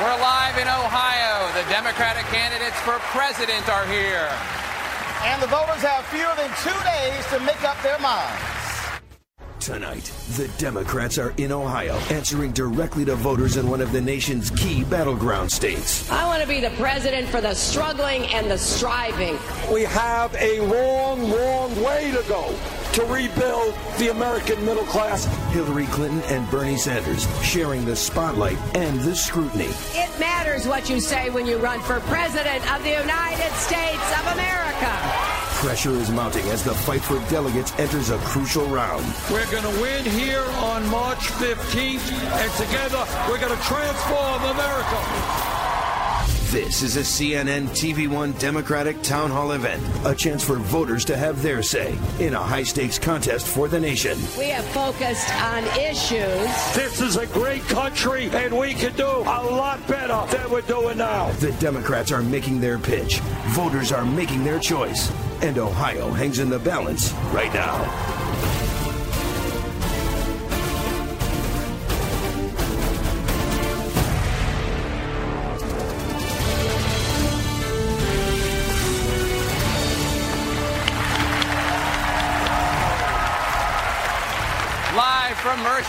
We're live in Ohio. The Democratic candidates for president are here. And the voters have fewer than two days to make up their minds. Tonight, the Democrats are in Ohio, answering directly to voters in one of the nation's key battleground states. I want to be the president for the struggling and the striving. We have a long, long way to go to rebuild the American middle class. Hillary Clinton and Bernie Sanders sharing the spotlight and the scrutiny. It matters what you say when you run for president of the United States of America. Pressure is mounting as the fight for delegates enters a crucial round. We're going to win here on March 15th, and together we're going to transform America. This is a CNN TV One Democratic Town Hall event, a chance for voters to have their say in a high stakes contest for the nation. We have focused on issues. This is a great country, and we can do a lot better than we're doing now. The Democrats are making their pitch, voters are making their choice, and Ohio hangs in the balance right now.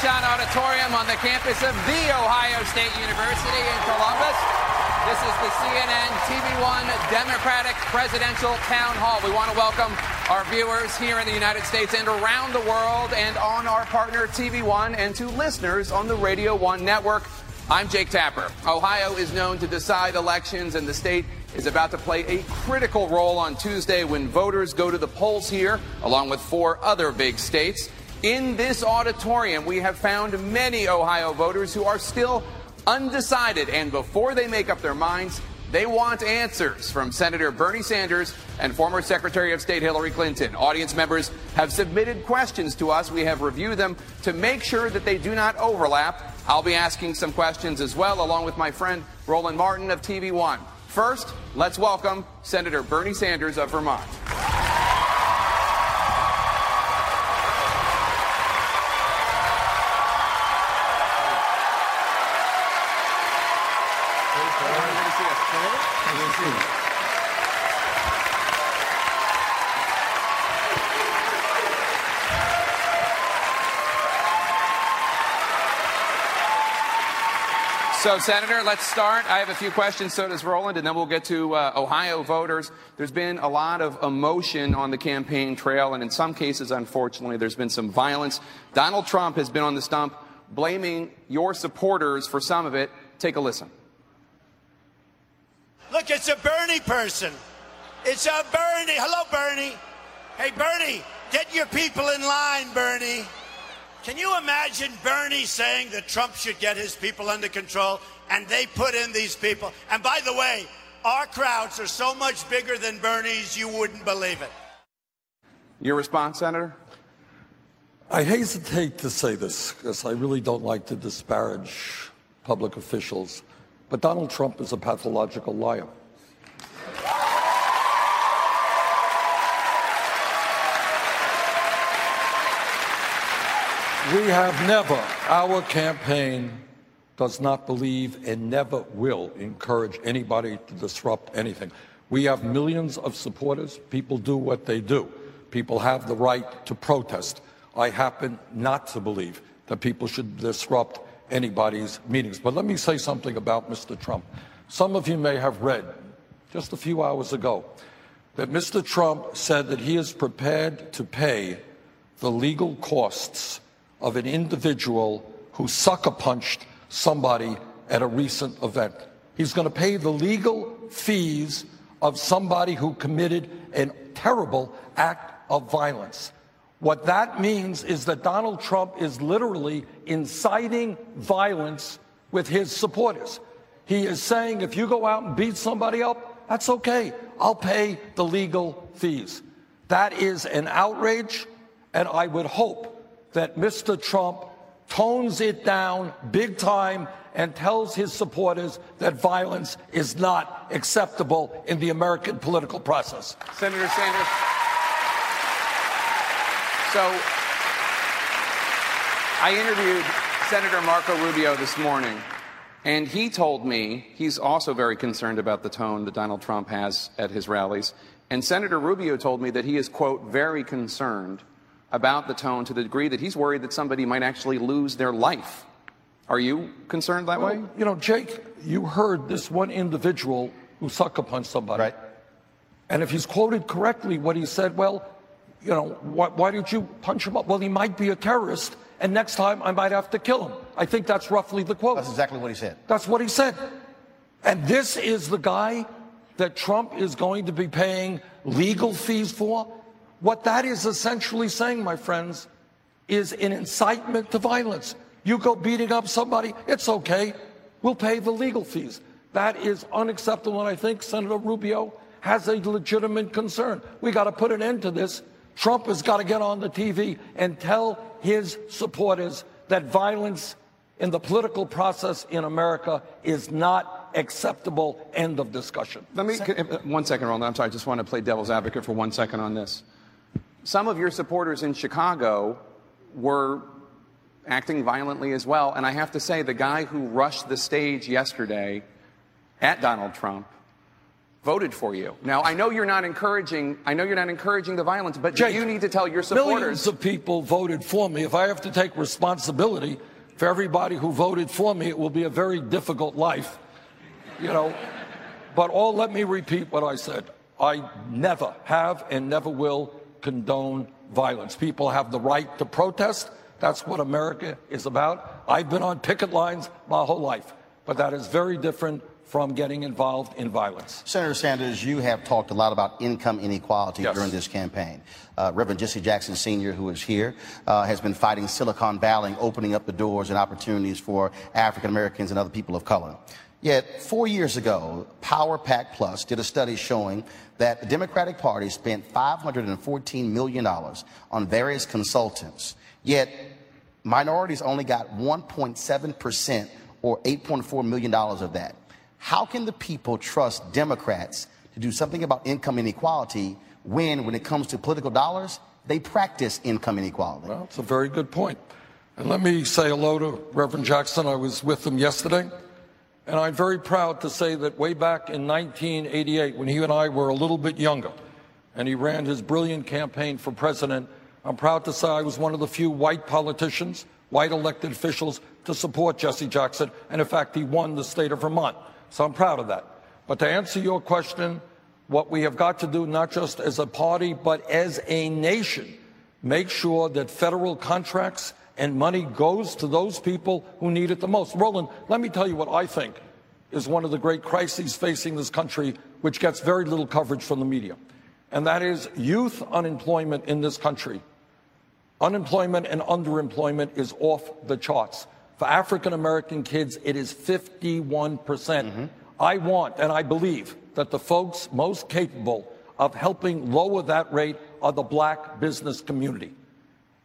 Auditorium on the campus of The Ohio State University in Columbus. This is the CNN TV1 Democratic Presidential Town Hall. We want to welcome our viewers here in the United States and around the world and on our partner TV1 and to listeners on the Radio 1 network. I'm Jake Tapper. Ohio is known to decide elections, and the state is about to play a critical role on Tuesday when voters go to the polls here, along with four other big states. In this auditorium, we have found many Ohio voters who are still undecided, and before they make up their minds, they want answers from Senator Bernie Sanders and former Secretary of State Hillary Clinton. Audience members have submitted questions to us. We have reviewed them to make sure that they do not overlap. I'll be asking some questions as well, along with my friend Roland Martin of TV One. First, let's welcome Senator Bernie Sanders of Vermont. So, Senator, let's start. I have a few questions, so does Roland, and then we'll get to uh, Ohio voters. There's been a lot of emotion on the campaign trail, and in some cases, unfortunately, there's been some violence. Donald Trump has been on the stump blaming your supporters for some of it. Take a listen. Look, it's a Bernie person. It's a Bernie. Hello, Bernie. Hey, Bernie, get your people in line, Bernie. Can you imagine Bernie saying that Trump should get his people under control and they put in these people? And by the way, our crowds are so much bigger than Bernie's, you wouldn't believe it. Your response, Senator? I hesitate to say this because I really don't like to disparage public officials, but Donald Trump is a pathological liar. We have never, our campaign does not believe and never will encourage anybody to disrupt anything. We have millions of supporters. People do what they do. People have the right to protest. I happen not to believe that people should disrupt anybody's meetings. But let me say something about Mr. Trump. Some of you may have read just a few hours ago that Mr. Trump said that he is prepared to pay the legal costs of an individual who sucker punched somebody at a recent event. He's going to pay the legal fees of somebody who committed a terrible act of violence. What that means is that Donald Trump is literally inciting violence with his supporters. He is saying if you go out and beat somebody up, that's okay. I'll pay the legal fees. That is an outrage, and I would hope that Mr. Trump tones it down big time and tells his supporters that violence is not acceptable in the American political process. Senator Sanders. So, I interviewed Senator Marco Rubio this morning, And he told me he's also very concerned about the tone that Donald Trump has at his rallies. And Senator Rubio told me that he is, quote, very concerned about the tone to the degree that he's worried that somebody might actually lose their life. Are you concerned that Well, way? you know, Jake, you heard this one individual who sucker punched somebody. Right. And if he's quoted correctly, what he said, well, you know, why, why did you punch him up? Well, he might be a terrorist, and next time I might have to kill him. I think that's roughly the quote. That's exactly what he said. That's what he said. And this is the guy that Trump is going to be paying legal fees for. What that is essentially saying, my friends, is an incitement to violence. You go beating up somebody, it's okay. We'll pay the legal fees. That is unacceptable, and I think Senator Rubio has a legitimate concern. We got to put an end to this. Trump has got to get on the TV and tell his supporters that violence in the political process in America is not acceptable. End of discussion. Let me, uh, one second, Roland. I'm sorry. I just want to play devil's advocate for one second on this. Some of your supporters in Chicago were acting violently as well. And I have to say, the guy who rushed the stage yesterday at Donald Trump voted for you. Now, I know you're not encouraging, I know you're not encouraging the violence, but Jake, you need to tell your supporters. Millions of people voted for me. If I have to take responsibility for everybody who voted for me, it will be a very difficult life. You know, but all let me repeat what I said. I never have and never will condone violence. People have the right to protest. That's what America is about. I've been on picket lines my whole life, but that is very different from getting involved in violence. Senator Sanders, you have talked a lot about income inequality Yes. during this campaign. Uh, Reverend Jesse Jackson Sr., who is here, uh, has been fighting Silicon Valley, opening up the doors and opportunities for African Americans and other people of color. Yet, four years ago, Power Pack Plus did a study showing that the Democratic Party spent $514 million on various consultants. Yet, minorities only got 1.7% or $8.4 million of that. How can the people trust Democrats to do something about income inequality when, when it comes to political dollars, they practice income inequality? Well, it's a very good point. And let me say hello to Reverend Jackson. I was with him yesterday. And I'm very proud to say that way back in 1988, when he and I were a little bit younger, and he ran his brilliant campaign for president, I'm proud to say I was one of the few white politicians, white elected officials to support Jesse Jackson. And in fact, he won the state of Vermont. So I'm proud of that. But to answer your question, what we have got to do, not just as a party, but as a nation, make sure that federal contracts and money goes to those people who need it the most. Roland, let me tell you what I think is one of the great crises facing this country, which gets very little coverage from the media. And that is youth unemployment in this country. Unemployment and underemployment is off the charts. For African American kids, it is 51%. percent mm-hmm. I want and I believe that the folks most capable of helping lower that rate are the black business community.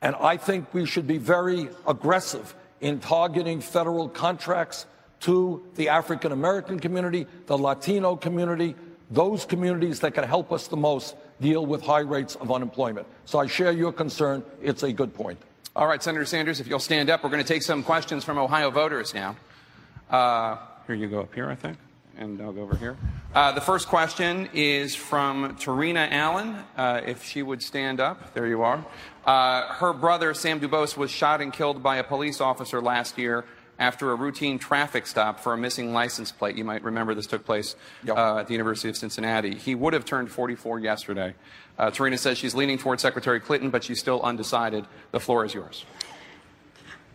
And I think we should be very aggressive in targeting federal contracts to the African American community, the Latino community, those communities that can help us the most deal with high rates of unemployment. So I share your concern. It's a good point. All right, Senator Sanders, if you'll stand up, we're going to take some questions from Ohio voters now. Uh, here you go up here, I think, and I'll go over here. Uh, the first question is from Tarina Allen. Uh, if she would stand up, there you are. Uh, her brother, Sam Dubose, was shot and killed by a police officer last year after a routine traffic stop for a missing license plate. You might remember this took place Yep. uh, at the University of Cincinnati. He would have turned 44 yesterday. Uh, Tarina says she's leaning toward Secretary Clinton, but she's still undecided. The floor is yours.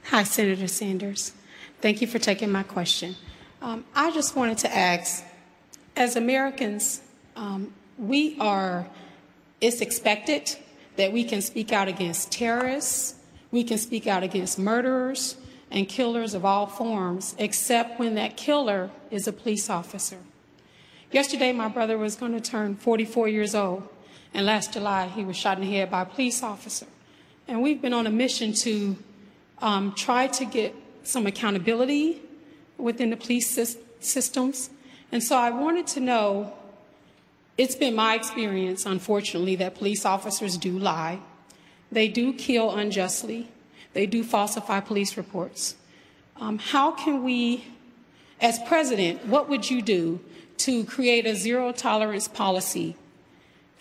Hi, Senator Sanders. Thank you for taking my question. Um, I just wanted to ask, as Americans, um, we are, it's expected that we can speak out against terrorists, we can speak out against murderers and killers of all forms, except when that killer is a police officer. Yesterday, my brother was going to turn 44 years old, and last July, he was shot in the head by a police officer. And we've been on a mission to um, try to get some accountability within the police sys- systems. And so I wanted to know it's been my experience, unfortunately, that police officers do lie, they do kill unjustly, they do falsify police reports. Um, how can we as president, what would you do to create a zero tolerance policy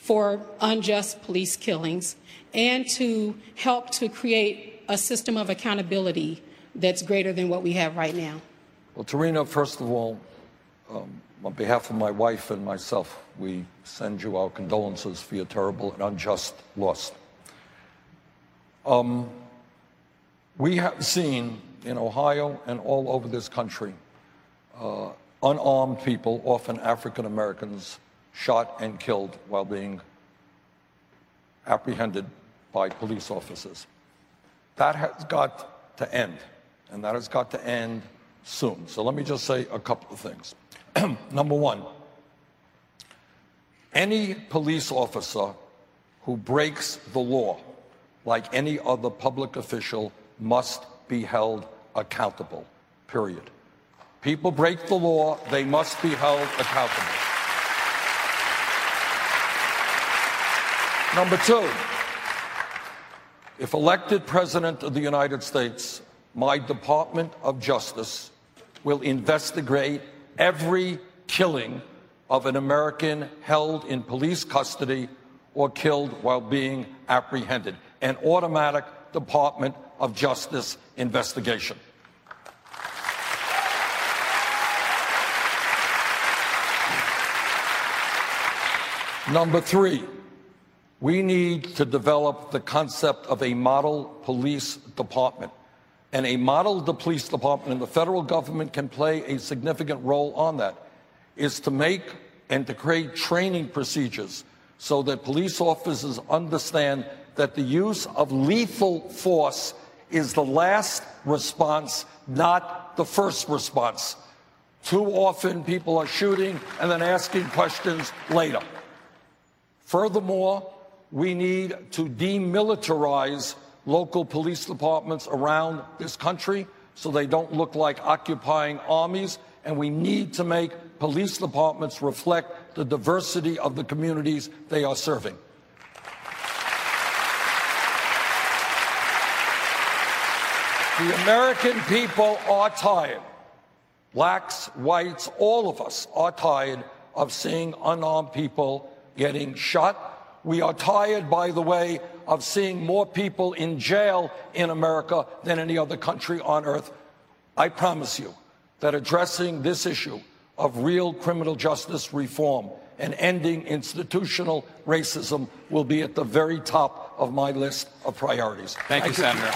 for unjust police killings and to help to create a system of accountability that's greater than what we have right now? Well, Tarina, first of all, um, on behalf of my wife and myself, we send you our condolences for your terrible and unjust loss. Um, we have seen in Ohio and all over this country uh, unarmed people, often African Americans, shot and killed while being apprehended by police officers. That has got to end, and that has got to end soon. So let me just say a couple of things. Number one, any police officer who breaks the law, like any other public official, must be held accountable, period. People break the law, they must be held accountable. Number two, if elected President of the United States, my Department of Justice will investigate every killing of an American held in police custody or killed while being apprehended. An automatic Department of Justice investigation. Number three, we need to develop the concept of a model police department. And a model police department and the federal government can play a significant role on that is to make and to create training procedures so that police officers understand that the use of lethal force is the last response, not the first response. Too often people are shooting and then asking questions later. Furthermore, we need to demilitarize local police departments around this country so they don't look like occupying armies. And we need to make police departments reflect the diversity of the communities they are serving. The American people are tired. Blacks, whites, all of us are tired of seeing unarmed people getting shot we are tired, by the way, of seeing more people in jail in America than any other country on earth. I promise you that addressing this issue of real criminal justice reform and ending institutional racism will be at the very top of my list of priorities. Thank, Thank you, you, Senator.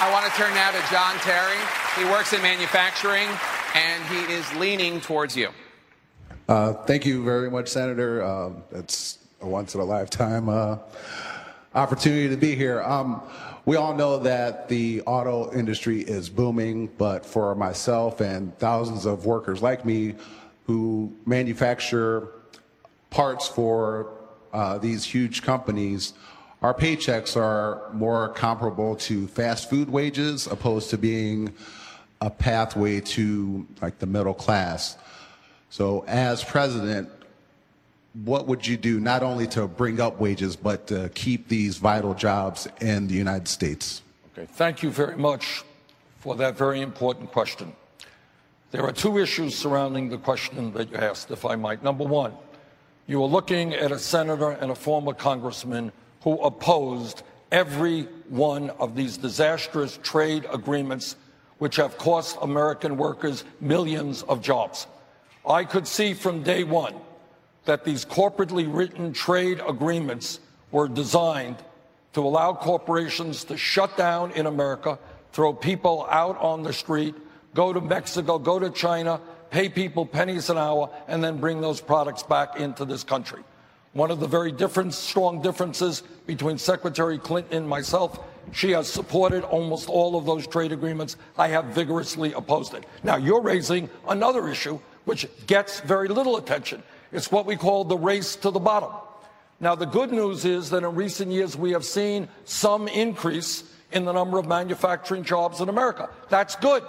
I want to turn now to John Terry. He works in manufacturing and he is leaning towards you. Uh, thank you very much, Senator. Uh, it's a once in a lifetime uh, opportunity to be here. Um, we all know that the auto industry is booming, but for myself and thousands of workers like me who manufacture parts for uh, these huge companies, our paychecks are more comparable to fast food wages opposed to being a pathway to like the middle class. So as president, what would you do not only to bring up wages, but to keep these vital jobs in the United States? Okay, thank you very much for that very important question. There are two issues surrounding the question that you asked, if I might. Number one, you are looking at a senator and a former congressman who opposed every one of these disastrous trade agreements which have cost American workers millions of jobs. I could see from day one that these corporately written trade agreements were designed to allow corporations to shut down in America, throw people out on the street, go to Mexico, go to China, pay people pennies an hour, and then bring those products back into this country. One of the very different, strong differences between Secretary Clinton and myself, she has supported almost all of those trade agreements. I have vigorously opposed it. Now, you're raising another issue which gets very little attention, it's what we call the race to the bottom. Now, the good news is that in recent years we have seen some increase in the number of manufacturing jobs in America. That's good.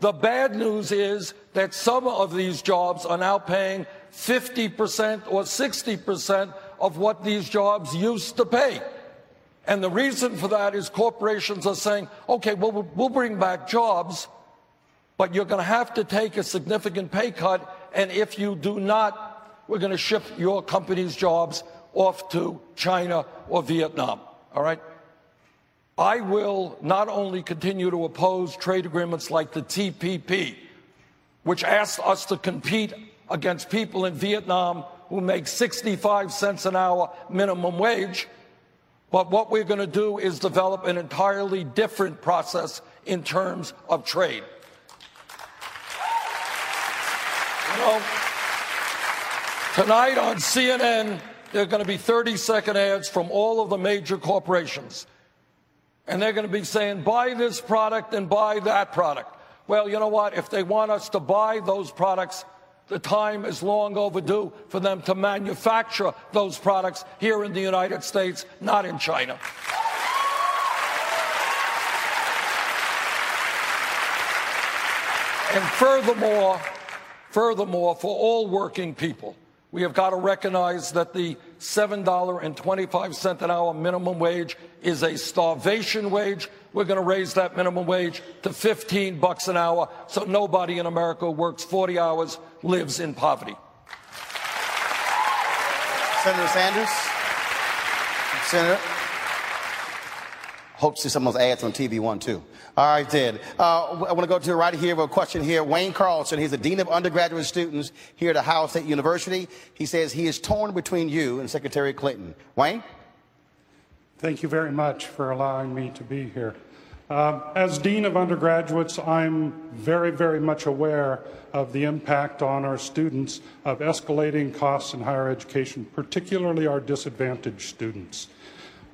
The bad news is that some of these jobs are now paying 50% or 60% of what these jobs used to pay. And the reason for that is corporations are saying, okay, well, we'll bring back jobs, but you're going to have to take a significant pay cut. And if you do not, we're going to ship your company's jobs off to China or Vietnam. All right? I will not only continue to oppose trade agreements like the TPP, which asks us to compete against people in Vietnam who make 65 cents an hour minimum wage, but what we're going to do is develop an entirely different process in terms of trade. You know, tonight on CNN, there are going to be 30 second ads from all of the major corporations. And they're going to be saying, buy this product and buy that product. Well, you know what? If they want us to buy those products, the time is long overdue for them to manufacture those products here in the United States, not in China. And furthermore, furthermore, for all working people, we have got to recognize that the $7.25 an hour minimum wage is a starvation wage. We're going to raise that minimum wage to 15 bucks an hour so nobody in America who works 40 hours lives in poverty. Senator Sanders? Senator? Hope to see some of those ads on TV one too. All right, then. Uh, I want to go to right here with a question here. Wayne Carlson, he's the Dean of Undergraduate Students here at Ohio State University. He says he is torn between you and Secretary Clinton. Wayne? Thank you very much for allowing me to be here. Uh, as Dean of Undergraduates, I'm very, very much aware of the impact on our students of escalating costs in higher education, particularly our disadvantaged students.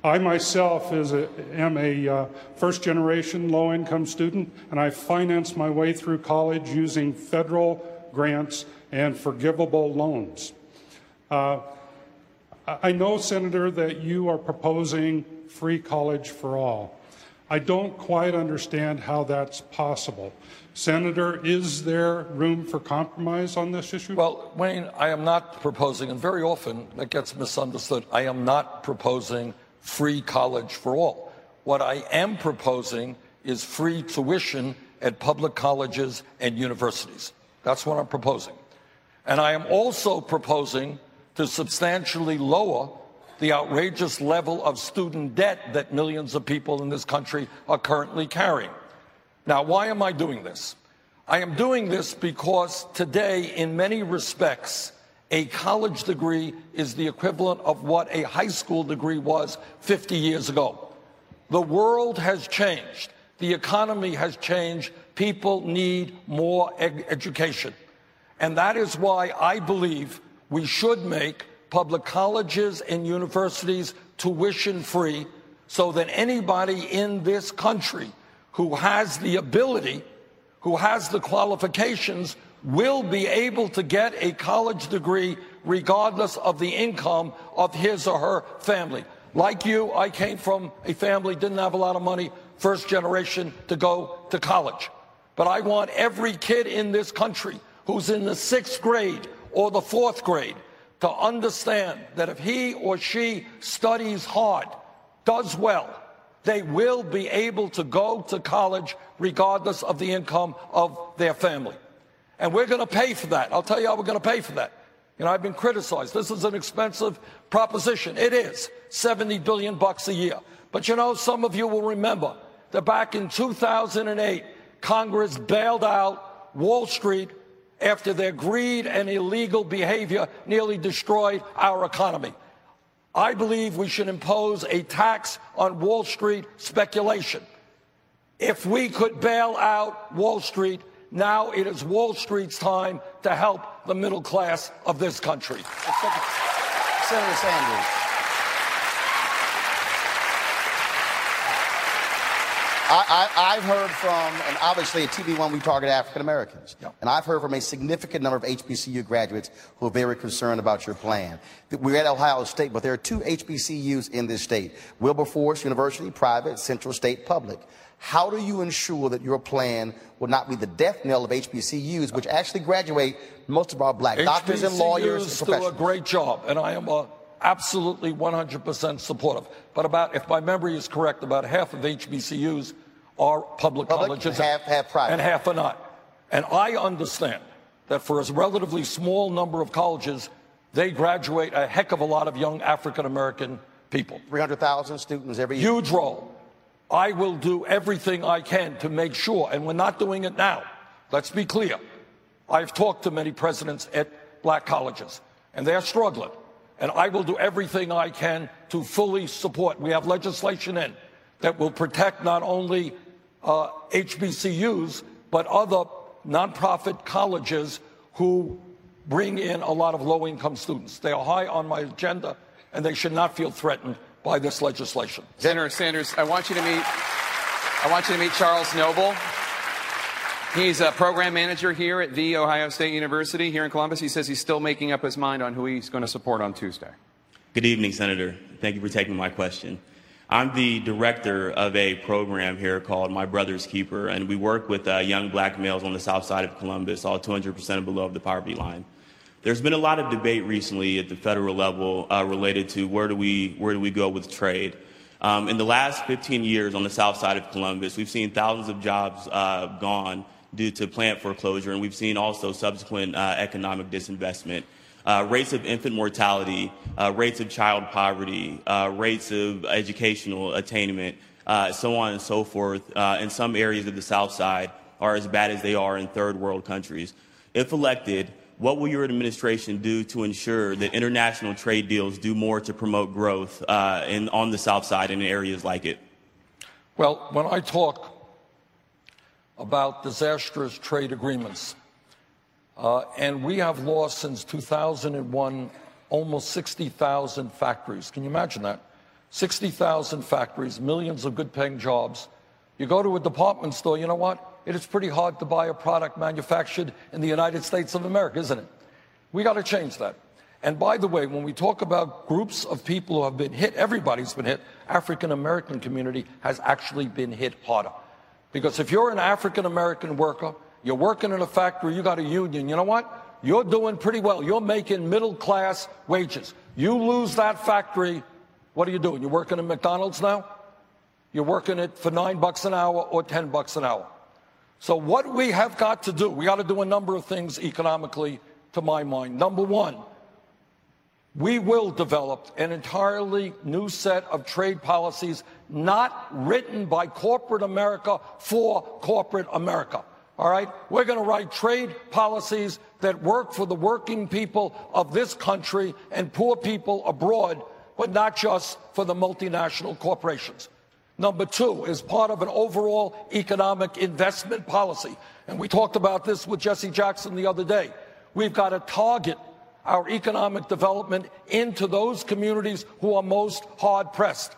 I myself a, am a uh, first generation low income student, and I financed my way through college using federal grants and forgivable loans. Uh, I know, Senator, that you are proposing free college for all. I don't quite understand how that's possible. Senator, is there room for compromise on this issue? Well, Wayne, I am not proposing, and very often that gets misunderstood. I am not proposing free college for all. What I am proposing is free tuition at public colleges and universities. That's what I'm proposing. And I am also proposing to substantially lower the outrageous level of student debt that millions of people in this country are currently carrying. Now, why am I doing this? I am doing this because today, in many respects, a college degree is the equivalent of what a high school degree was 50 years ago. The world has changed. The economy has changed. People need more ed- education. And that is why I believe we should make public colleges and universities tuition free so that anybody in this country who has the ability, who has the qualifications, will be able to get a college degree regardless of the income of his or her family. Like you, I came from a family, didn't have a lot of money, first generation to go to college. But I want every kid in this country who's in the sixth grade or the fourth grade to understand that if he or she studies hard, does well, they will be able to go to college regardless of the income of their family. And we're going to pay for that. I'll tell you how we're going to pay for that. You know, I've been criticized. This is an expensive proposition. It is 70 billion bucks a year. But you know, some of you will remember that back in 2008, Congress bailed out Wall Street after their greed and illegal behavior nearly destroyed our economy. I believe we should impose a tax on Wall Street speculation. If we could bail out Wall Street, now it is Wall Street's time to help the middle class of this country. Senator Sanders. I, have heard from, and obviously at TV1 we target African Americans. Yep. And I've heard from a significant number of HBCU graduates who are very concerned about your plan. We're at Ohio State, but there are two HBCUs in this state Wilberforce University, private, Central State, public. How do you ensure that your plan will not be the death knell of HBCUs, which actually graduate most of our black HBCUs doctors and lawyers and do a great job, and I am a absolutely 100% supportive. But about, if my memory is correct, about half of HBCUs are public, public colleges. Half, half private. And half are not. And I understand that for a relatively small number of colleges, they graduate a heck of a lot of young African American people. 300,000 students every year. Huge role. I will do everything I can to make sure, and we're not doing it now. Let's be clear. I've talked to many presidents at black colleges, and they're struggling. And I will do everything I can to fully support. We have legislation in that will protect not only uh, HBCUs, but other nonprofit colleges who bring in a lot of low income students. They are high on my agenda, and they should not feel threatened by this legislation. Senator Sanders, I want you to meet I want you to meet Charles Noble. He's a program manager here at The Ohio State University here in Columbus. He says he's still making up his mind on who he's going to support on Tuesday. Good evening, Senator. Thank you for taking my question. I'm the director of a program here called My Brother's Keeper, and we work with uh, young black males on the south side of Columbus, all 200% below the poverty line. There's been a lot of debate recently at the federal level uh, related to where do we where do we go with trade. Um, in the last 15 years on the south side of Columbus, we've seen thousands of jobs uh, gone due to plant foreclosure, and we've seen also subsequent uh, economic disinvestment. Uh, rates of infant mortality, uh, rates of child poverty, uh, rates of educational attainment, uh, so on and so forth, in some areas of the South Side are as bad as they are in third world countries. If elected, what will your administration do to ensure that international trade deals do more to promote growth in, on the South Side and in areas like it? Well, when I talk about disastrous trade agreements. Uh, and we have lost since 2001 almost 60,000 factories. Can you imagine that? 60,000 factories, millions of good paying jobs. You go to a department store, you know what? It is pretty hard to buy a product manufactured in the United States of America, isn't it? We got to change that. And by the way, when we talk about groups of people who have been hit, everybody's been hit. African American community has actually been hit harder. Because if you're an African American worker, you're working in a factory, you got a union, you know what? You're doing pretty well. You're making middle class wages. You lose that factory, what are you doing? You're working at McDonald's now? You're working it for nine bucks an hour or 10 bucks an hour. So, what we have got to do, we got to do a number of things economically, to my mind. Number one, we will develop an entirely new set of trade policies not written by corporate America for corporate America. All right? We're going to write trade policies that work for the working people of this country and poor people abroad, but not just for the multinational corporations. Number two is part of an overall economic investment policy. And we talked about this with Jesse Jackson the other day. We've got to target our economic development into those communities who are most hard pressed.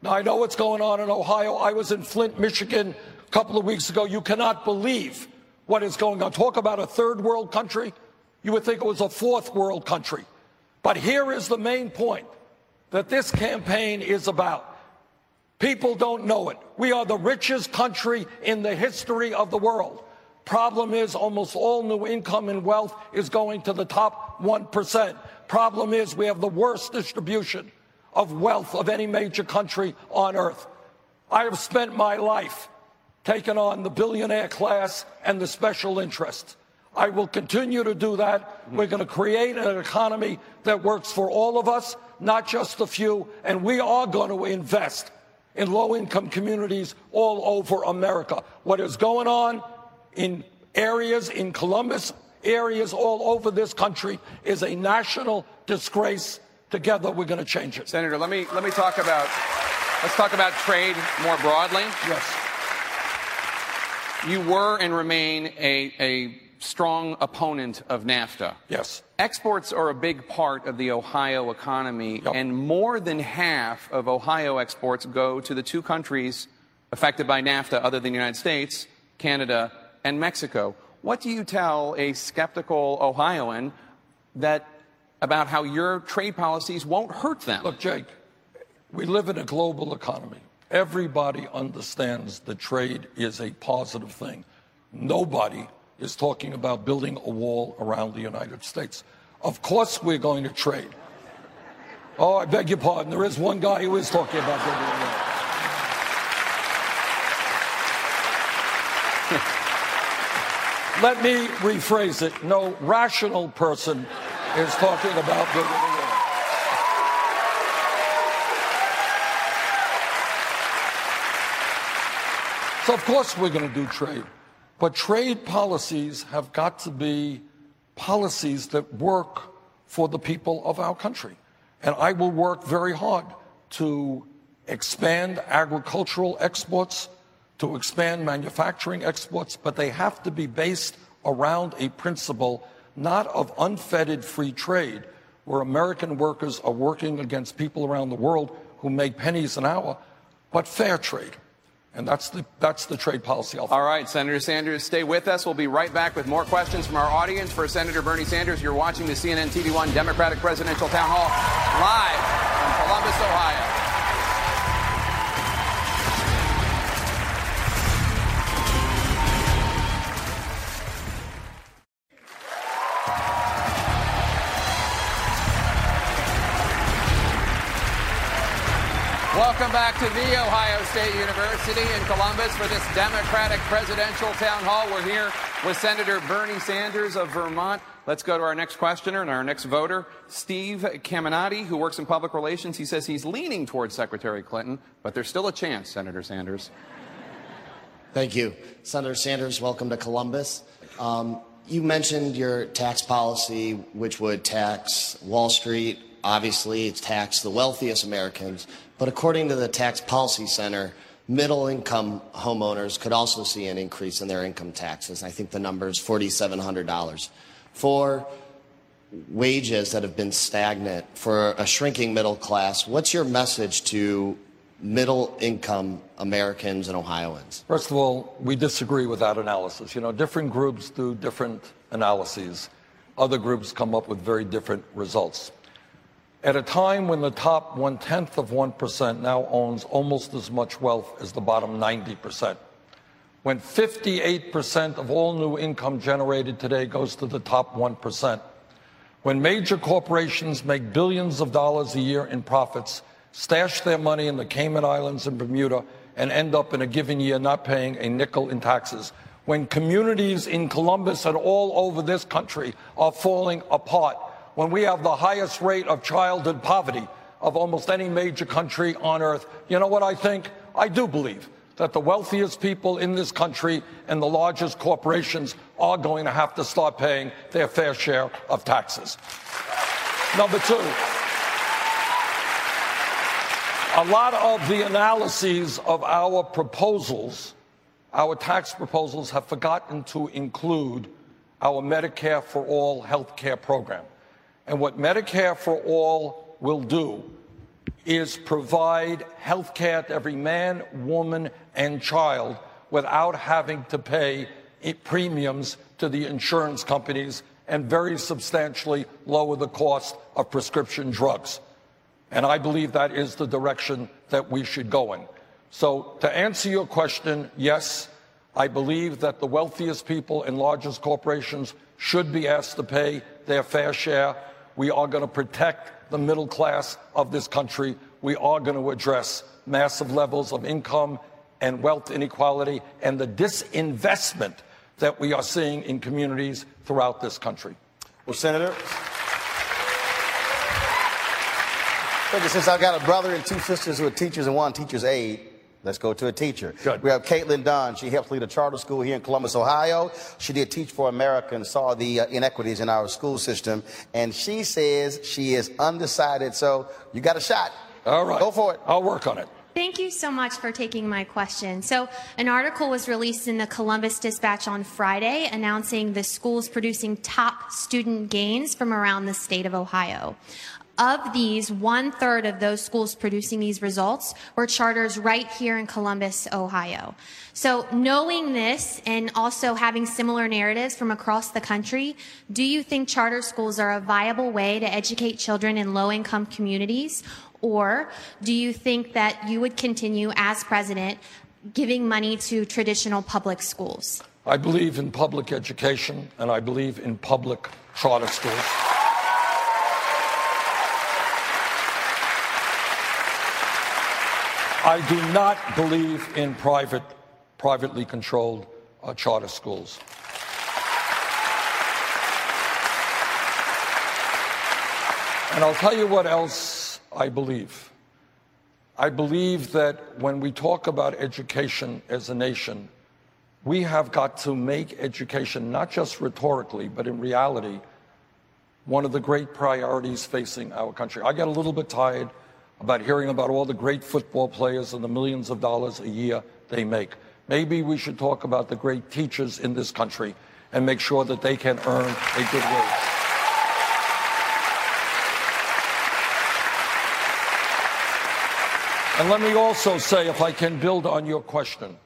Now, I know what's going on in Ohio. I was in Flint, Michigan a couple of weeks ago. You cannot believe what is going on. Talk about a third world country. You would think it was a fourth world country. But here is the main point that this campaign is about. People don't know it. We are the richest country in the history of the world. Problem is, almost all new income and wealth is going to the top 1%. Problem is, we have the worst distribution of wealth of any major country on earth. I have spent my life taking on the billionaire class and the special interests. I will continue to do that. We're going to create an economy that works for all of us, not just a few, and we are going to invest in low income communities all over America. What is going on in areas in Columbus, areas all over this country is a national disgrace Together, we're going to change it. Senator, let me let me talk about let's talk about trade more broadly. Yes. You were and remain a, a strong opponent of NAFTA. Yes. Exports are a big part of the Ohio economy, yep. and more than half of Ohio exports go to the two countries affected by NAFTA other than the United States, Canada, and Mexico. What do you tell a skeptical Ohioan that about how your trade policies won't hurt them. Look, Jake, we live in a global economy. Everybody understands that trade is a positive thing. Nobody is talking about building a wall around the United States. Of course, we're going to trade. Oh, I beg your pardon. There is one guy who is talking about building a wall. let me rephrase it. No rational person is talking about building a wall. So, of course, we're going to do trade. But trade policies have got to be policies that work for the people of our country. And I will work very hard to expand agricultural exports, to expand manufacturing exports, but they have to be based around a principle not of unfettered free trade, where American workers are working against people around the world who make pennies an hour, but fair trade. And that's the, that's the trade policy. All right, Senator Sanders, stay with us. We'll be right back with more questions from our audience. For Senator Bernie Sanders, you're watching the CNN TV1 Democratic Presidential Town Hall live from Columbus, Ohio. Welcome back to the Ohio State University in Columbus for this Democratic presidential town hall. We're here with Senator Bernie Sanders of Vermont. Let's go to our next questioner and our next voter, Steve Caminati, who works in public relations. He says he's leaning towards Secretary Clinton, but there's still a chance, Senator Sanders. Thank you. Senator Sanders, welcome to Columbus. Um, you mentioned your tax policy, which would tax Wall Street. Obviously, it's tax the wealthiest Americans. But according to the Tax Policy Center, middle income homeowners could also see an increase in their income taxes. I think the number is $4,700. For wages that have been stagnant, for a shrinking middle class, what's your message to middle income Americans and Ohioans? First of all, we disagree with that analysis. You know, different groups do different analyses. Other groups come up with very different results. At a time when the top one tenth of 1% now owns almost as much wealth as the bottom 90%, when 58% of all new income generated today goes to the top 1%, when major corporations make billions of dollars a year in profits, stash their money in the Cayman Islands and Bermuda, and end up in a given year not paying a nickel in taxes, when communities in Columbus and all over this country are falling apart, when we have the highest rate of childhood poverty of almost any major country on earth. You know what I think? I do believe that the wealthiest people in this country and the largest corporations are going to have to start paying their fair share of taxes. Number two, a lot of the analyses of our proposals, our tax proposals, have forgotten to include our Medicare for All health care program. And what Medicare for All will do is provide health care to every man, woman, and child without having to pay premiums to the insurance companies and very substantially lower the cost of prescription drugs. And I believe that is the direction that we should go in. So, to answer your question, yes, I believe that the wealthiest people and largest corporations should be asked to pay their fair share. We are going to protect the middle class of this country. We are going to address massive levels of income and wealth inequality and the disinvestment that we are seeing in communities throughout this country. Well, Senator, since I've got a brother and two sisters who are teachers and one teacher's aide, let's go to a teacher. Good. We have Caitlin Dunn. She helps lead a charter school here in Columbus, Ohio. She did Teach for America and saw the uh, inequities in our school system. And she says she is undecided. So you got a shot. All right. Go for it. I'll work on it. Thank you so much for taking my question. So, an article was released in the Columbus Dispatch on Friday announcing the schools producing top student gains from around the state of Ohio. Of these, one third of those schools producing these results were charters right here in Columbus, Ohio. So, knowing this and also having similar narratives from across the country, do you think charter schools are a viable way to educate children in low income communities? Or do you think that you would continue as president giving money to traditional public schools? I believe in public education and I believe in public charter schools. I do not believe in private, privately controlled uh, charter schools. And I'll tell you what else I believe. I believe that when we talk about education as a nation, we have got to make education, not just rhetorically, but in reality, one of the great priorities facing our country. I get a little bit tired about hearing about all the great football players and the millions of dollars a year they make. Maybe we should talk about the great teachers in this country and make sure that they can earn a good wage. And let me also say, if I can build on your question,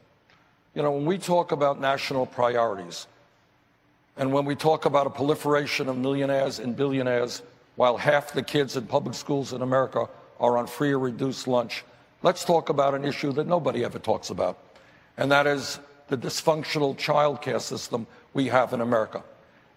you know, when we talk about national priorities, and when we talk about a proliferation of millionaires and billionaires, while half the kids in public schools in America are on free or reduced lunch, let's talk about an issue that nobody ever talks about, and that is the dysfunctional child care system we have in America.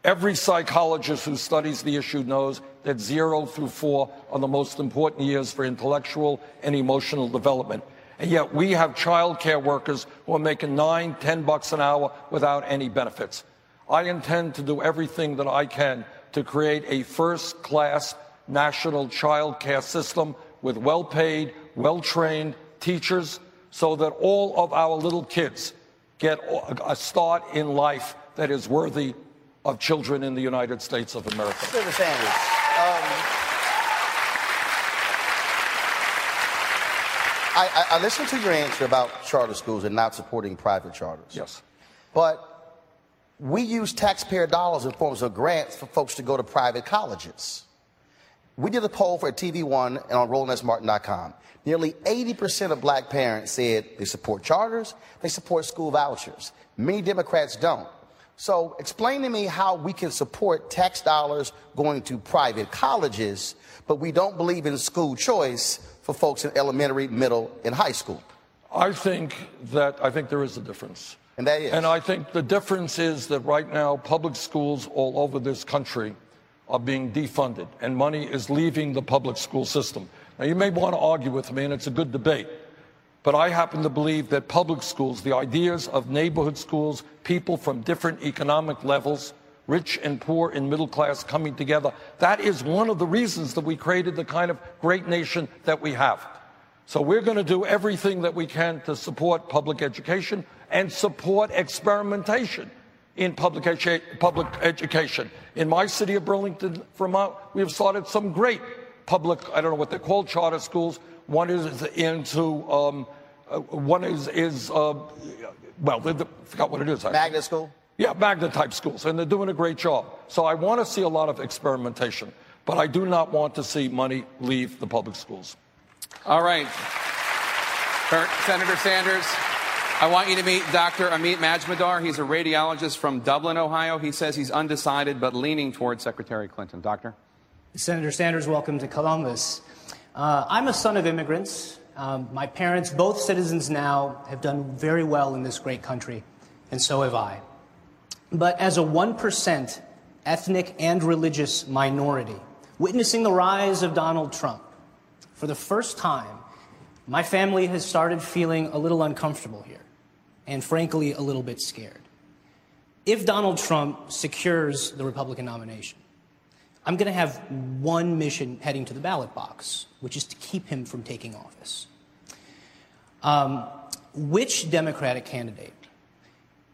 Every psychologist who studies the issue knows that zero through four are the most important years for intellectual and emotional development. And yet we have child care workers who are making nine, ten bucks an hour without any benefits. I intend to do everything that I can to create a first class national child care system with well paid, well trained teachers so that all of our little kids get a start in life that is worthy of children in the United States of America. Senator Sanders, um, I, I, I listened to your answer about charter schools and not supporting private charters. Yes. But we use taxpayer dollars in forms of grants for folks to go to private colleges. We did a poll for TV1 and on RolandSMartin.com. Nearly 80% of black parents said they support charters, they support school vouchers. Many Democrats don't. So explain to me how we can support tax dollars going to private colleges, but we don't believe in school choice for folks in elementary, middle, and high school. I think that I think there is a difference. And that is. And I think the difference is that right now public schools all over this country are being defunded and money is leaving the public school system. Now you may want to argue with me and it's a good debate. But I happen to believe that public schools, the ideas of neighborhood schools, people from different economic levels, rich and poor and middle class coming together, that is one of the reasons that we created the kind of great nation that we have. So we're going to do everything that we can to support public education and support experimentation in public, edu- public education. In my city of Burlington, Vermont, we have started some great public, I don't know what they're called, charter schools one is into, um, uh, one is, is uh, well, they, they, forgot what it is. Magnet school? Yeah, magnet type schools, and they're doing a great job. So I want to see a lot of experimentation, but I do not want to see money leave the public schools. All right. Senator Sanders, I want you to meet Dr. Amit Majumdar. He's a radiologist from Dublin, Ohio. He says he's undecided but leaning towards Secretary Clinton. Doctor? Senator Sanders, welcome to Columbus. Uh, I'm a son of immigrants. Um, my parents, both citizens now, have done very well in this great country, and so have I. But as a 1% ethnic and religious minority, witnessing the rise of Donald Trump, for the first time, my family has started feeling a little uncomfortable here, and frankly, a little bit scared. If Donald Trump secures the Republican nomination, I'm going to have one mission heading to the ballot box, which is to keep him from taking office. Um, which Democratic candidate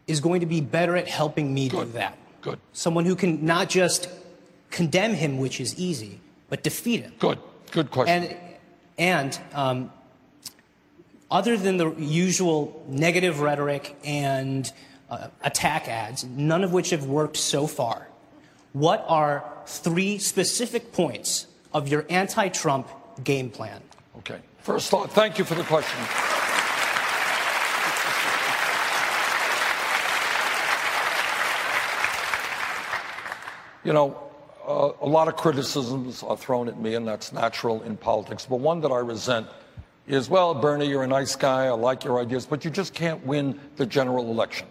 is going to be better at helping me Good. do that? Good. Someone who can not just condemn him, which is easy, but defeat him. Good. Good question. And, and um, other than the usual negative rhetoric and uh, attack ads, none of which have worked so far, what are three specific points of your anti Trump game plan? Okay. First off, thank you for the question. You know, uh, a lot of criticisms are thrown at me, and that's natural in politics. But one that I resent is, well, Bernie, you're a nice guy. I like your ideas, but you just can't win the general election.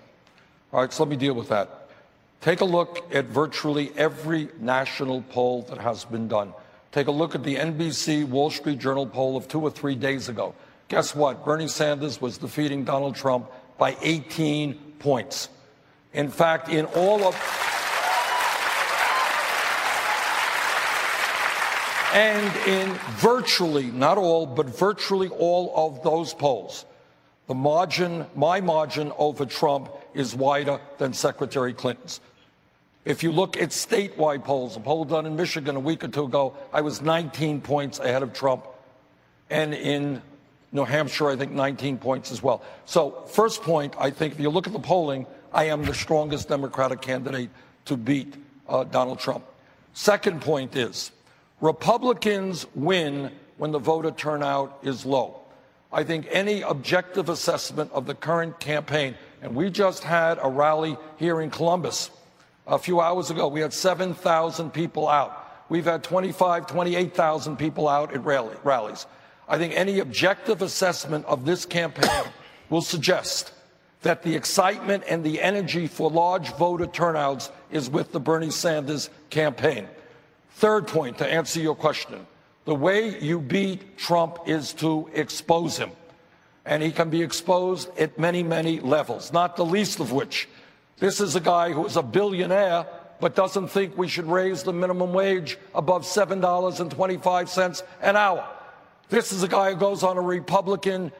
All right, so let me deal with that. Take a look at virtually every national poll that has been done. Take a look at the NBC Wall Street Journal poll of two or three days ago. Guess what? Bernie Sanders was defeating Donald Trump by 18 points. In fact, in all of And in virtually, not all, but virtually all of those polls, the margin, my margin over Trump is wider than Secretary Clinton's. If you look at statewide polls, a poll done in Michigan a week or two ago, I was 19 points ahead of Trump. And in New Hampshire, I think 19 points as well. So, first point, I think if you look at the polling, I am the strongest Democratic candidate to beat uh, Donald Trump. Second point is Republicans win when the voter turnout is low. I think any objective assessment of the current campaign, and we just had a rally here in Columbus a few hours ago. We had 7,000 people out. We've had 25, 28,000 people out at rally, rallies. I think any objective assessment of this campaign will suggest that the excitement and the energy for large voter turnouts is with the Bernie Sanders campaign. Third point to answer your question the way you beat Trump is to expose him. And he can be exposed at many, many levels, not the least of which this is a guy who is a billionaire but doesn't think we should raise the minimum wage above $7.25 an hour. This is a guy who goes on a Republican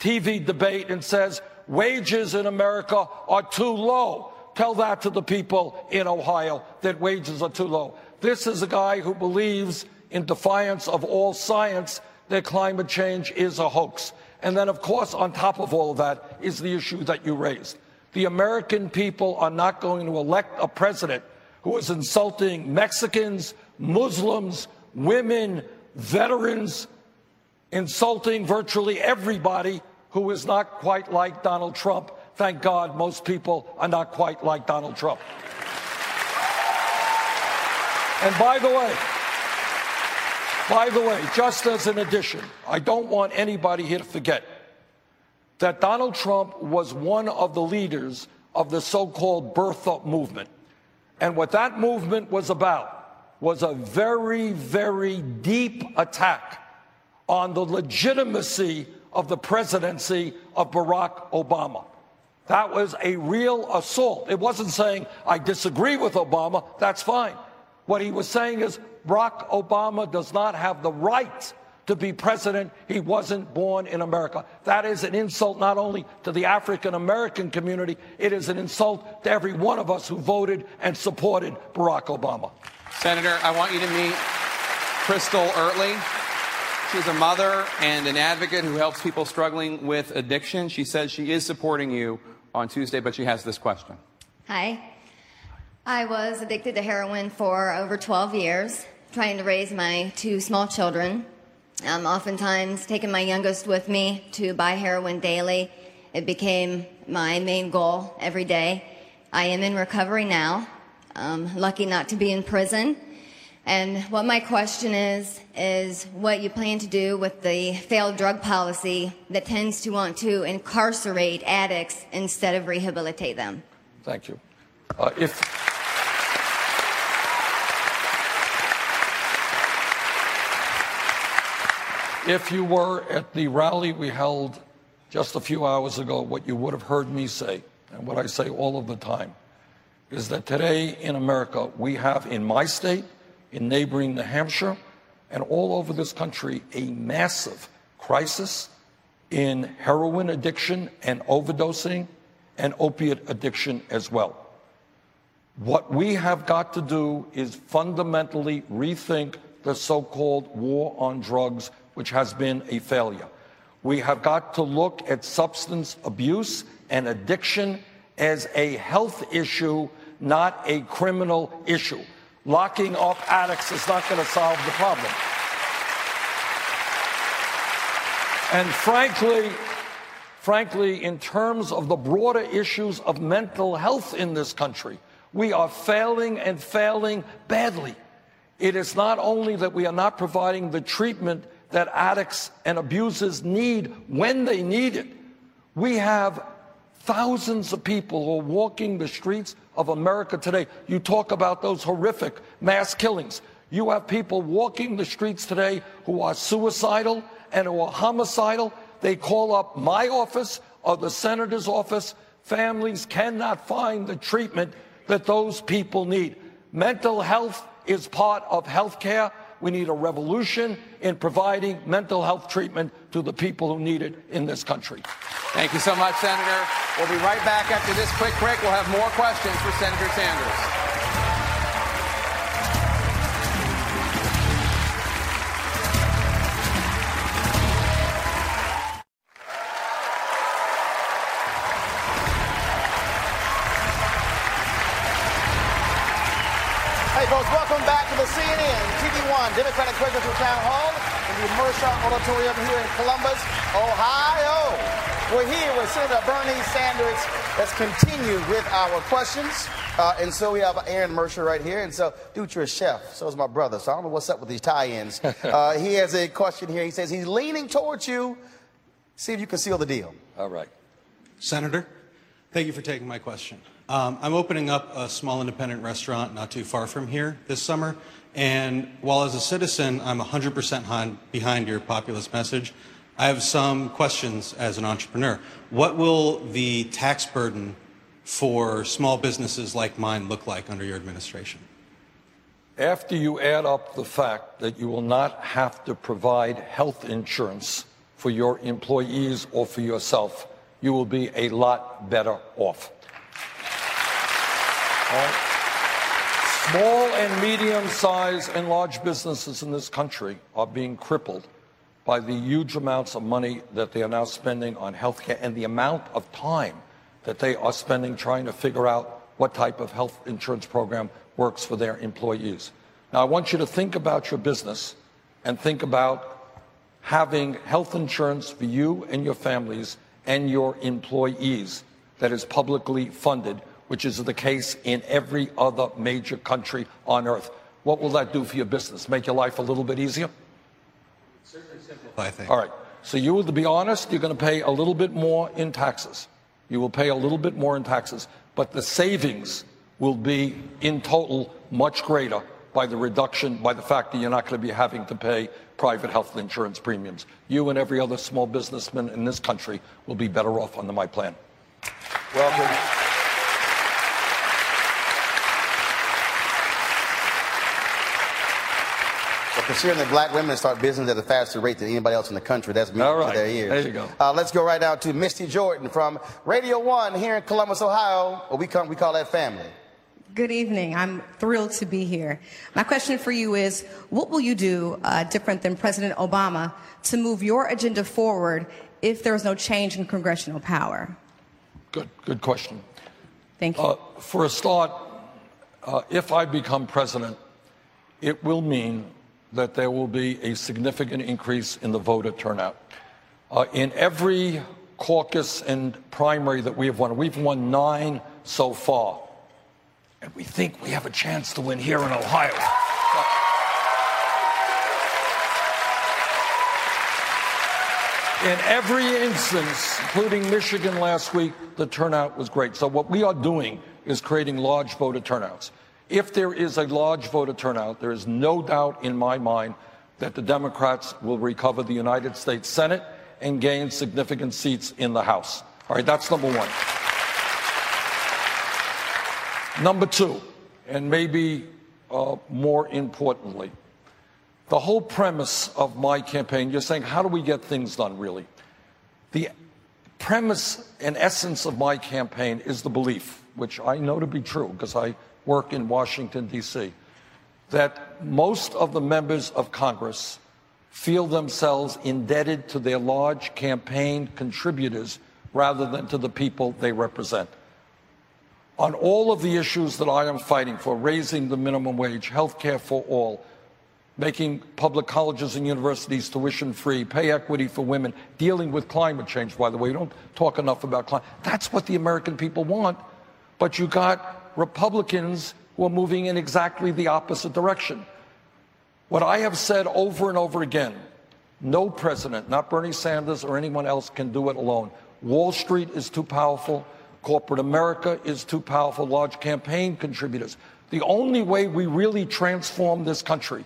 TV debate and says wages in America are too low. Tell that to the people in Ohio that wages are too low. This is a guy who believes, in defiance of all science, that climate change is a hoax. And then, of course, on top of all of that is the issue that you raised. The American people are not going to elect a president who is insulting Mexicans, Muslims, women, veterans, insulting virtually everybody who is not quite like Donald Trump. Thank God most people are not quite like Donald Trump. And by the way, by the way, just as an addition, I don't want anybody here to forget that Donald Trump was one of the leaders of the so called birther movement. And what that movement was about was a very, very deep attack on the legitimacy of the presidency of Barack Obama. That was a real assault. It wasn't saying, I disagree with Obama, that's fine. What he was saying is, Barack Obama does not have the right to be president. He wasn't born in America. That is an insult not only to the African American community, it is an insult to every one of us who voted and supported Barack Obama. Senator, I want you to meet Crystal Ertley. She's a mother and an advocate who helps people struggling with addiction. She says she is supporting you on Tuesday, but she has this question. Hi. I was addicted to heroin for over 12 years, trying to raise my two small children. Um, oftentimes, taking my youngest with me to buy heroin daily. It became my main goal every day. I am in recovery now. Um, lucky not to be in prison. And what my question is, is what you plan to do with the failed drug policy that tends to want to incarcerate addicts instead of rehabilitate them. Thank you. Uh, if If you were at the rally we held just a few hours ago, what you would have heard me say, and what I say all of the time, is that today in America, we have in my state, in neighboring New Hampshire, and all over this country, a massive crisis in heroin addiction and overdosing and opiate addiction as well. What we have got to do is fundamentally rethink the so called war on drugs which has been a failure. We have got to look at substance abuse and addiction as a health issue, not a criminal issue. Locking up addicts is not going to solve the problem. And frankly, frankly, in terms of the broader issues of mental health in this country, we are failing and failing badly. It is not only that we are not providing the treatment that addicts and abusers need when they need it. We have thousands of people who are walking the streets of America today. You talk about those horrific mass killings. You have people walking the streets today who are suicidal and who are homicidal. They call up my office or the senator's office. Families cannot find the treatment that those people need. Mental health is part of health care We need a revolution in providing mental health treatment to the people who need it in this country. Thank you so much, Senator. We'll be right back after this quick break. We'll have more questions for Senator Sanders. Democratic Presidential Town Hall in the Mershon Auditorium here in Columbus, Ohio. We're here with Senator Bernie Sanders. Let's continue with our questions. Uh, and so we have Aaron Mercer right here. And so, dude, you're a chef. So is my brother. So I don't know what's up with these tie-ins. Uh, he has a question here. He says he's leaning towards you. See if you can seal the deal. All right. Senator, thank you for taking my question. Um, I'm opening up a small independent restaurant not too far from here this summer. And while as a citizen, I'm 100% behind your populist message, I have some questions as an entrepreneur. What will the tax burden for small businesses like mine look like under your administration? After you add up the fact that you will not have to provide health insurance for your employees or for yourself, you will be a lot better off. Small and medium sized and large businesses in this country are being crippled by the huge amounts of money that they are now spending on healthcare and the amount of time that they are spending trying to figure out what type of health insurance program works for their employees. Now, I want you to think about your business and think about having health insurance for you and your families and your employees that is publicly funded which is the case in every other major country on earth. What will that do for your business? Make your life a little bit easier? Certainly simplify things. All right. So you, to be honest, you're going to pay a little bit more in taxes. You will pay a little bit more in taxes, but the savings will be in total much greater by the reduction, by the fact that you're not going to be having to pay private health insurance premiums. You and every other small businessman in this country will be better off under my plan. Welcome. considering that black women start business at a faster rate than anybody else in the country, that's music All right. to their ears. There you go. Uh, let's go right now to Misty Jordan from Radio One here in Columbus, Ohio. Well, we come, we call that family. Good evening. I'm thrilled to be here. My question for you is, what will you do uh, different than President Obama to move your agenda forward if there is no change in congressional power? Good, good question. Thank you. Uh, for a start, uh, if I become president, it will mean that there will be a significant increase in the voter turnout. Uh, in every caucus and primary that we have won, we've won nine so far, and we think we have a chance to win here in Ohio. In every instance, including Michigan last week, the turnout was great. So, what we are doing is creating large voter turnouts. If there is a large voter turnout, there is no doubt in my mind that the Democrats will recover the United States Senate and gain significant seats in the House. All right, that's number one. Number two, and maybe uh, more importantly, the whole premise of my campaign, you're saying, how do we get things done, really? The premise and essence of my campaign is the belief, which I know to be true because I work in Washington, D.C., that most of the members of Congress feel themselves indebted to their large campaign contributors rather than to the people they represent. On all of the issues that I am fighting for, raising the minimum wage, health care for all, making public colleges and universities tuition free, pay equity for women, dealing with climate change, by the way, you don't talk enough about climate. That's what the American people want. But you got Republicans who are moving in exactly the opposite direction. What I have said over and over again no president, not Bernie Sanders or anyone else, can do it alone. Wall Street is too powerful. Corporate America is too powerful. Large campaign contributors. The only way we really transform this country,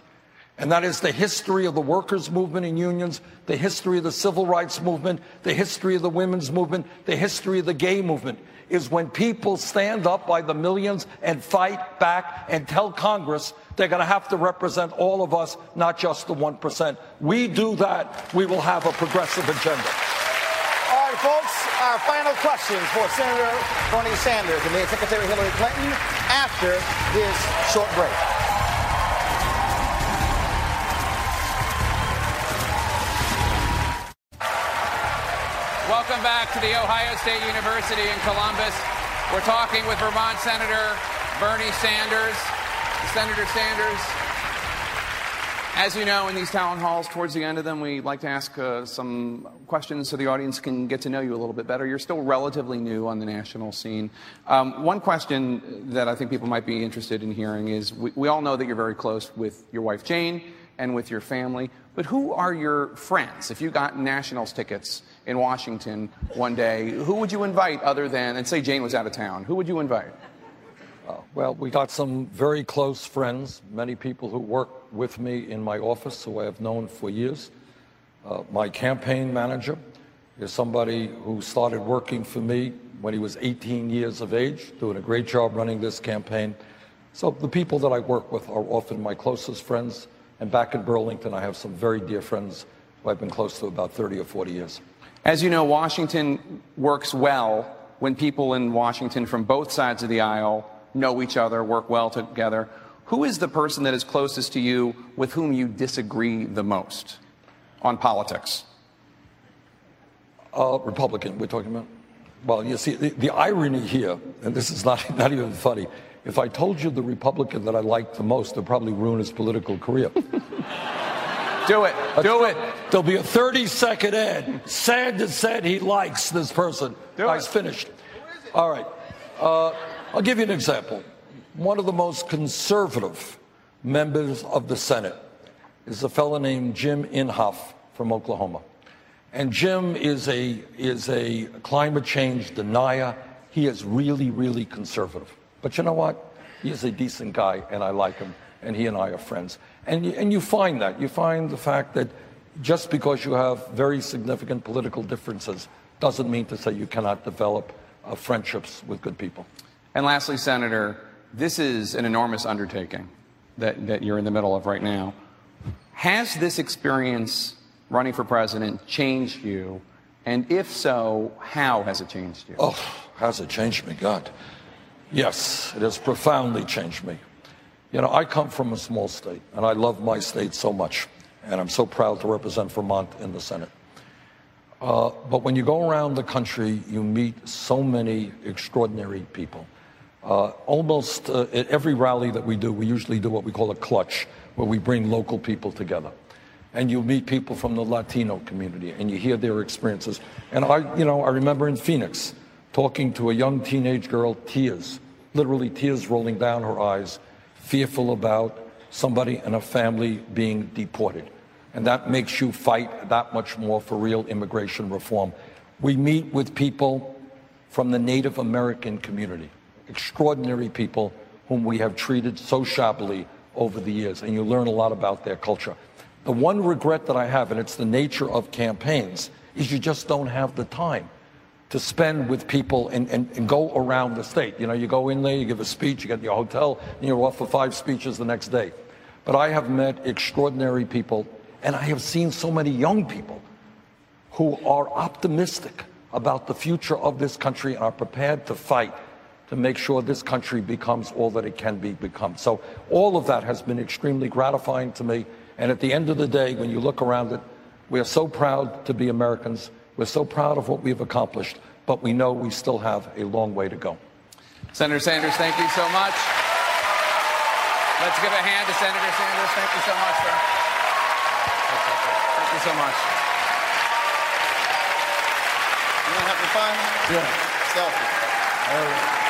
and that is the history of the workers' movement and unions, the history of the civil rights movement, the history of the women's movement, the history of the gay movement, is when people stand up by the millions and fight back and tell Congress they're going to have to represent all of us, not just the 1%. We do that, we will have a progressive agenda. Folks, our final questions for Senator Bernie Sanders and Secretary Hillary Clinton after this short break. Welcome back to the Ohio State University in Columbus. We're talking with Vermont Senator Bernie Sanders. Senator Sanders, as you know, in these town halls, towards the end of them, we like to ask uh, some questions so the audience can get to know you a little bit better. You're still relatively new on the national scene. Um, one question that I think people might be interested in hearing is we, we all know that you're very close with your wife, Jane, and with your family, but who are your friends? If you got Nationals tickets in Washington one day, who would you invite other than, and say Jane was out of town, who would you invite? Well, we got some very close friends, many people who work with me in my office who I have known for years. Uh, my campaign manager is somebody who started working for me when he was 18 years of age, doing a great job running this campaign. So the people that I work with are often my closest friends. And back in Burlington, I have some very dear friends who I've been close to about 30 or 40 years. As you know, Washington works well when people in Washington from both sides of the aisle know each other, work well together. Who is the person that is closest to you with whom you disagree the most on politics? Uh, Republican, we're talking about. Well, you see, the, the irony here, and this is not, not even funny, if I told you the Republican that I liked the most, it'd probably ruin his political career. Do it. Do it. There'll be a 30 second ad. Sanders said he likes this person. Do I it. finished. All right. Uh, I'll give you an example. One of the most conservative members of the Senate is a fellow named Jim Inhofe from Oklahoma. And Jim is a, is a climate change denier. He is really, really conservative. But you know what? He is a decent guy, and I like him, and he and I are friends. And you, and you find that. You find the fact that just because you have very significant political differences doesn't mean to say you cannot develop uh, friendships with good people. And lastly, Senator, this is an enormous undertaking that, that you're in the middle of right now. Has this experience running for president changed you? And if so, how has it changed you? Oh, has it changed me? God. Yes, it has profoundly changed me. You know, I come from a small state, and I love my state so much, and I'm so proud to represent Vermont in the Senate. Uh, but when you go around the country, you meet so many extraordinary people. Uh, almost uh, at every rally that we do, we usually do what we call a clutch, where we bring local people together. And you meet people from the Latino community, and you hear their experiences. And I, you know, I remember in Phoenix talking to a young teenage girl, tears, literally tears rolling down her eyes, fearful about somebody and a family being deported. And that makes you fight that much more for real immigration reform. We meet with people from the Native American community, extraordinary people whom we have treated so shabbily over the years, and you learn a lot about their culture. The one regret that I have, and it's the nature of campaigns, is you just don't have the time to spend with people and, and, and go around the state. You know, you go in there, you give a speech, you get your hotel, and you're off for five speeches the next day. But I have met extraordinary people, and I have seen so many young people who are optimistic about the future of this country and are prepared to fight to make sure this country becomes all that it can be become. So all of that has been extremely gratifying to me. And at the end of the day, when you look around it, we are so proud to be Americans. We're so proud of what we've accomplished, but we know we still have a long way to go. Senator Sanders, thank you so much. Let's give a hand to Senator Sanders. Thank you so much, sir. Thank you so much. You want to have some fun? Yeah. Selfie.